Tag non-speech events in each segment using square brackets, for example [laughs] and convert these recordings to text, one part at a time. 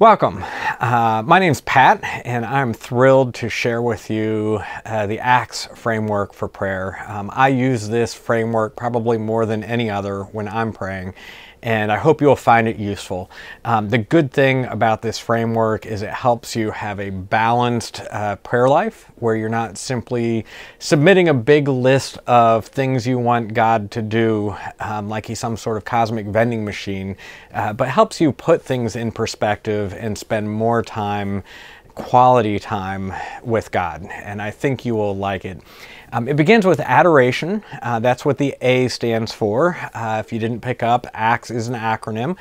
Welcome. Uh, my name's Pat, and I'm thrilled to share with you uh, the ACTS framework for prayer. Um, I use this framework probably more than any other when I'm praying, and I hope you'll find it useful. Um, the good thing about this framework is it helps you have a balanced uh, prayer life where you're not simply submitting a big list of things you want God to do, um, like he's some sort of cosmic vending machine, uh, but helps you put things in perspective and spend more time quality time with God, and I think you will like it. Um, it begins with adoration. Uh, that's what the A stands for. Uh, if you didn't pick up, ACTS is an acronym.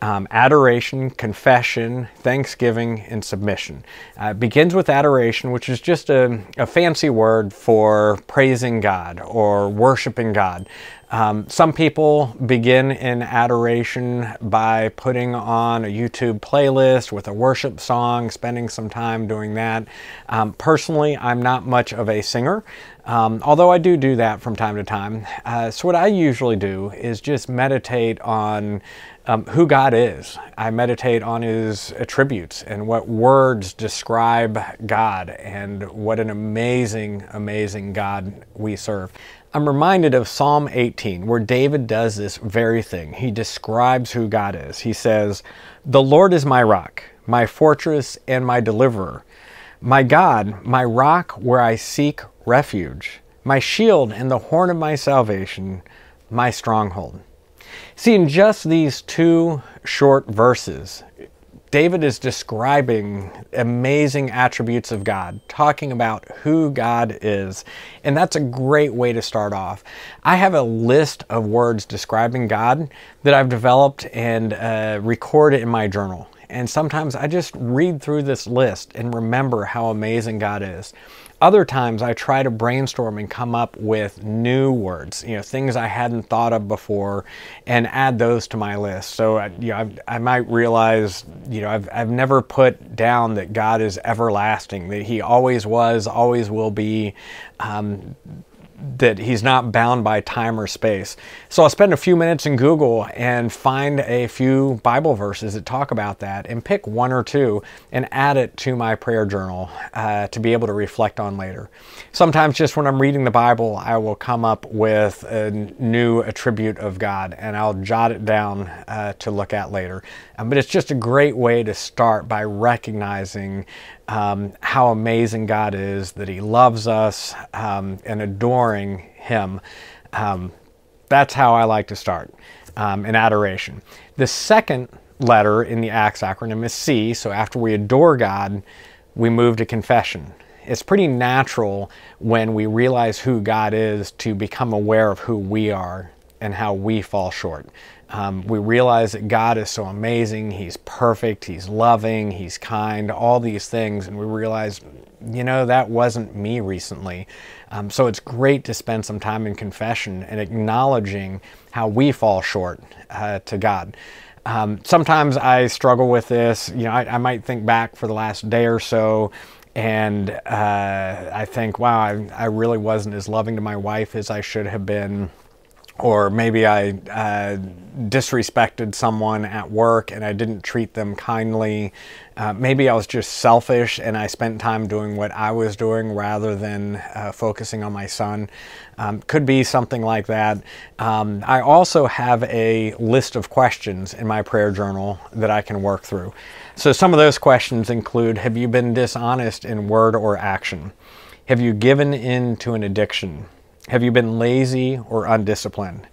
Um, adoration, confession, thanksgiving, and submission. Uh, it begins with adoration, which is just a, a fancy word for praising God or worshiping God. Um, some people begin in adoration by putting on a YouTube playlist with a worship song, spending some time doing that. Um, personally, I'm not much of a singer, um, although I do do that from time to time. Uh, so, what I usually do is just meditate on um, who God is. I meditate on His attributes and what words describe God and what an amazing, amazing God we serve. I'm reminded of Psalm 18, where David does this very thing. He describes who God is. He says, The Lord is my rock, my fortress, and my deliverer, my God, my rock where I seek refuge, my shield and the horn of my salvation, my stronghold. See, in just these two short verses, David is describing amazing attributes of God, talking about who God is. And that's a great way to start off. I have a list of words describing God that I've developed and uh, recorded in my journal. And sometimes I just read through this list and remember how amazing God is. Other times I try to brainstorm and come up with new words, you know, things I hadn't thought of before and add those to my list. So, uh, you know, I, I might realize, you know, I've, I've never put down that God is everlasting, that He always was, always will be. Um, that he's not bound by time or space. So I'll spend a few minutes in Google and find a few Bible verses that talk about that and pick one or two and add it to my prayer journal uh, to be able to reflect on later. Sometimes just when I'm reading the Bible, I will come up with a new attribute of God and I'll jot it down uh, to look at later. Um, but it's just a great way to start by recognizing um, how amazing God is, that He loves us, um, and adoring Him. Um, that's how I like to start um, in adoration. The second letter in the ACTS acronym is C, so after we adore God, we move to confession. It's pretty natural when we realize who God is to become aware of who we are and how we fall short. Um, we realize that God is so amazing. He's perfect. He's loving. He's kind. All these things. And we realize, you know, that wasn't me recently. Um, so it's great to spend some time in confession and acknowledging how we fall short uh, to God. Um, sometimes I struggle with this. You know, I, I, might think back for the last day or so and uh, I think, wow, I, I really wasn't as loving to my wife as I should have been or maybe I uh, disrespected someone at work and I didn't treat them kindly. Uh, maybe I was just selfish and I spent time doing what I was doing rather than uh, focusing on my son. Um, could be something like that. Um, I also have a list of questions in my prayer journal that I can work through. So some of those questions include Have you been dishonest in word or action? Have you given in to an addiction? Have you been lazy or undisciplined?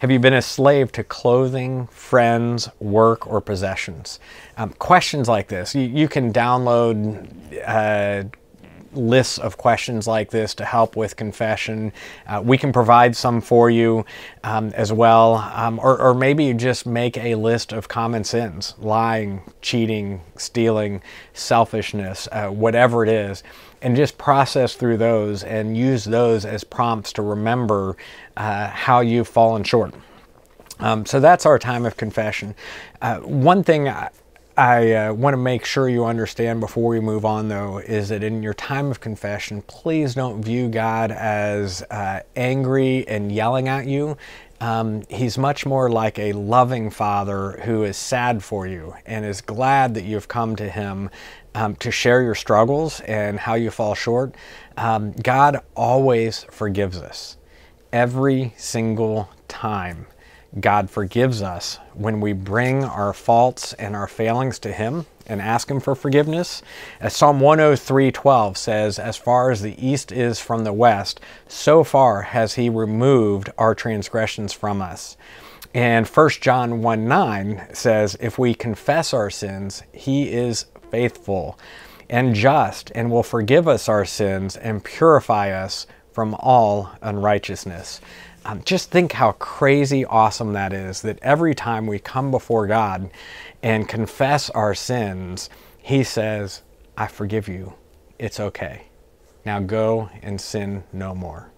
Have you been a slave to clothing, friends, work, or possessions? Um, questions like this. You, you can download uh, lists of questions like this to help with confession. Uh, we can provide some for you um, as well. Um, or, or, maybe you just make a list of common sins lying, cheating, stealing, selfishness, uh, whatever it is, and just process through those and use those as prompts to remember uh, how you've fallen short. Um, so that's our time of confession. Uh, one thing uh, want to make sure you understand before we move on, though, is that in your time of confession, please don't view God as uh, angry and yelling at you. Um, he's much more like a loving father who is sad for you and is glad that you've come to him um, to share your struggles and how you fall short. Um, God always forgives us every single time. God forgives us when we bring our faults and our failings to Him and ask Him for forgiveness. As Psalm 103:12 says, "As far as the east is from the west, so far has He removed our transgressions from us." And 1 John 1 9 says, If we confess our sins, He is faithful and just and will forgive us our sins and purify us from all unrighteousness. Um, just think how crazy awesome that is that every time we come before God and confess our sins, He says, I forgive you. It's okay. Now go and sin no more.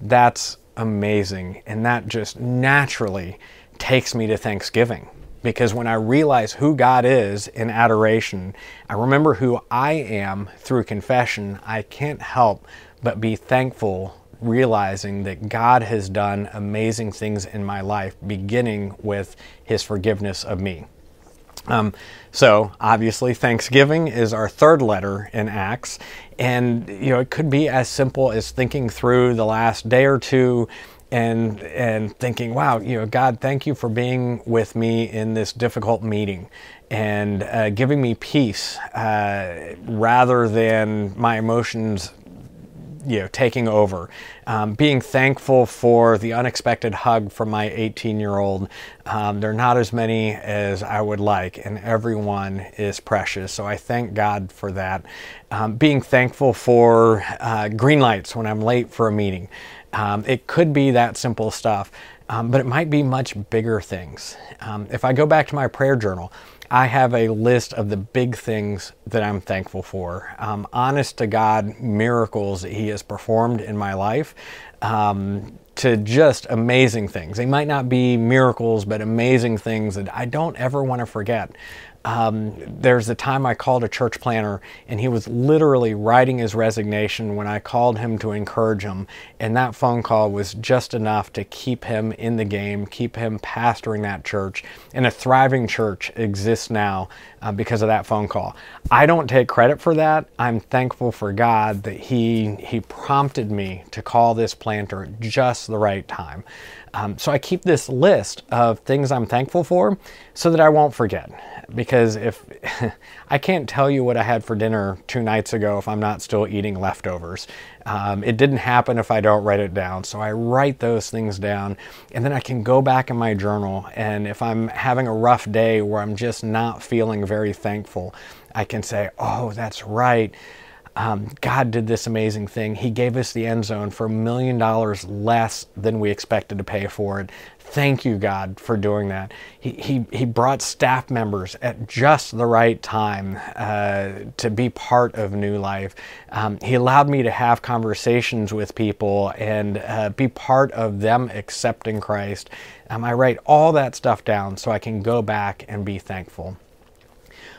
That's amazing. And that just naturally takes me to Thanksgiving. Because when I realize who God is in adoration, I remember who I am through confession, I can't help but be thankful realizing that God has done amazing things in my life, beginning with His forgiveness of me. Um, so obviously, Thanksgiving is our third letter in Acts, and you know it could be as simple as thinking through the last day or two and and thinking, wow, you know, God, thank you for being with me in this difficult meeting and uh, giving me peace uh, rather than my emotions you know taking over. Um, being thankful for the unexpected hug from my 18 year old um, they're not as many as i would like and everyone is precious so i thank god for that. Um, being thankful for uh, green lights when i'm late for a meeting. Um, it could be that simple stuff um, but it might be much bigger things um, if i go back to my prayer journal I have a list of the big things that I'm thankful for. Um, honest to God, miracles that He has performed in my life. Um, to just amazing things. They might not be miracles, but amazing things that I don't ever want to forget. Um, there's a time I called a church planter, and he was literally writing his resignation when I called him to encourage him. And that phone call was just enough to keep him in the game, keep him pastoring that church. And a thriving church exists now uh, because of that phone call. I don't take credit for that. I'm thankful for God that He He prompted me to call this planter at just the right time. Um, so I keep this list of things I'm thankful for so that I won't forget. Because if [laughs] I can't tell you what I had for dinner two nights ago if I'm not still eating leftovers, um, it didn't happen if I don't write it down. So I write those things down and then I can go back in my journal. And if I'm having a rough day where I'm just not feeling very thankful, I can say, oh, that's right um, God did this amazing thing. He gave us the end zone for a million dollars less than we expected to pay for it. Thank you, God, for doing that. He, he, he brought staff members at just the right time uh, to be part of New Life. Um, he allowed me to have conversations with people and uh, be part of them accepting Christ. Um, I write all that stuff down so I can go back and be thankful.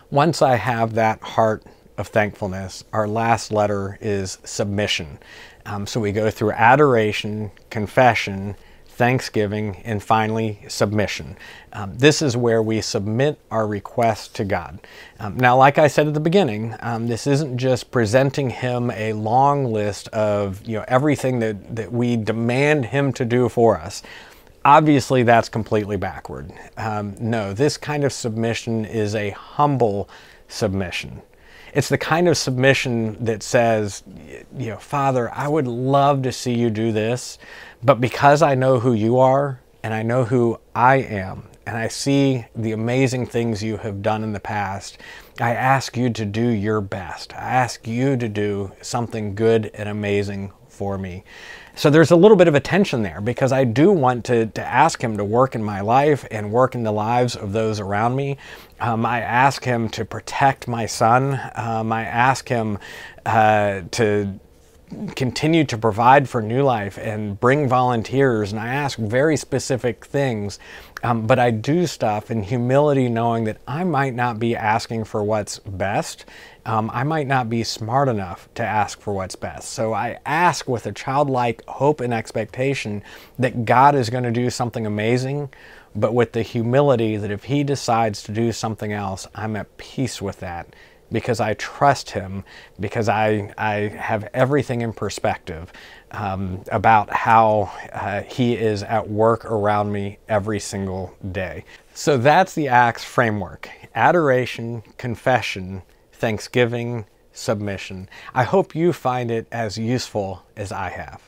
Once I have that heart of thankfulness, our last letter is submission. Um, so we go through adoration, confession, thanksgiving, and finally submission. Um, this is where we submit our request to God. Um, now, like I said at the beginning, um, this isn't just presenting Him a long list of you know everything that, that we demand Him to do for us. Obviously, that's completely backward. Um, no, this kind of submission is a humble submission. It's the kind of submission that says, you know, Father, I would love to see you do this, but because I know who you are and I know who I am, and I see the amazing things you have done in the past, I ask you to do your best. I ask you to do something good and amazing for me. So there's a little bit of a tension there because I do want to, to ask him to work in my life and work in the lives of those around me. Um, I ask him to protect my son. Um, I ask him uh, to continue to provide for New Life and bring volunteers. And I ask very specific things Um, but I do stuff in humility, knowing that I might not be asking for what's best. Um, I might not be smart enough to ask for what's best. So I ask with a childlike hope and expectation that God is going to do something amazing, but with the humility that if He decides to do something else, I'm at peace with that because I trust him, because I, I have everything in perspective um, about how uh, he is at work around me every single day. So that's the Acts framework adoration, confession, thanksgiving, submission. I hope you find it as useful as I have.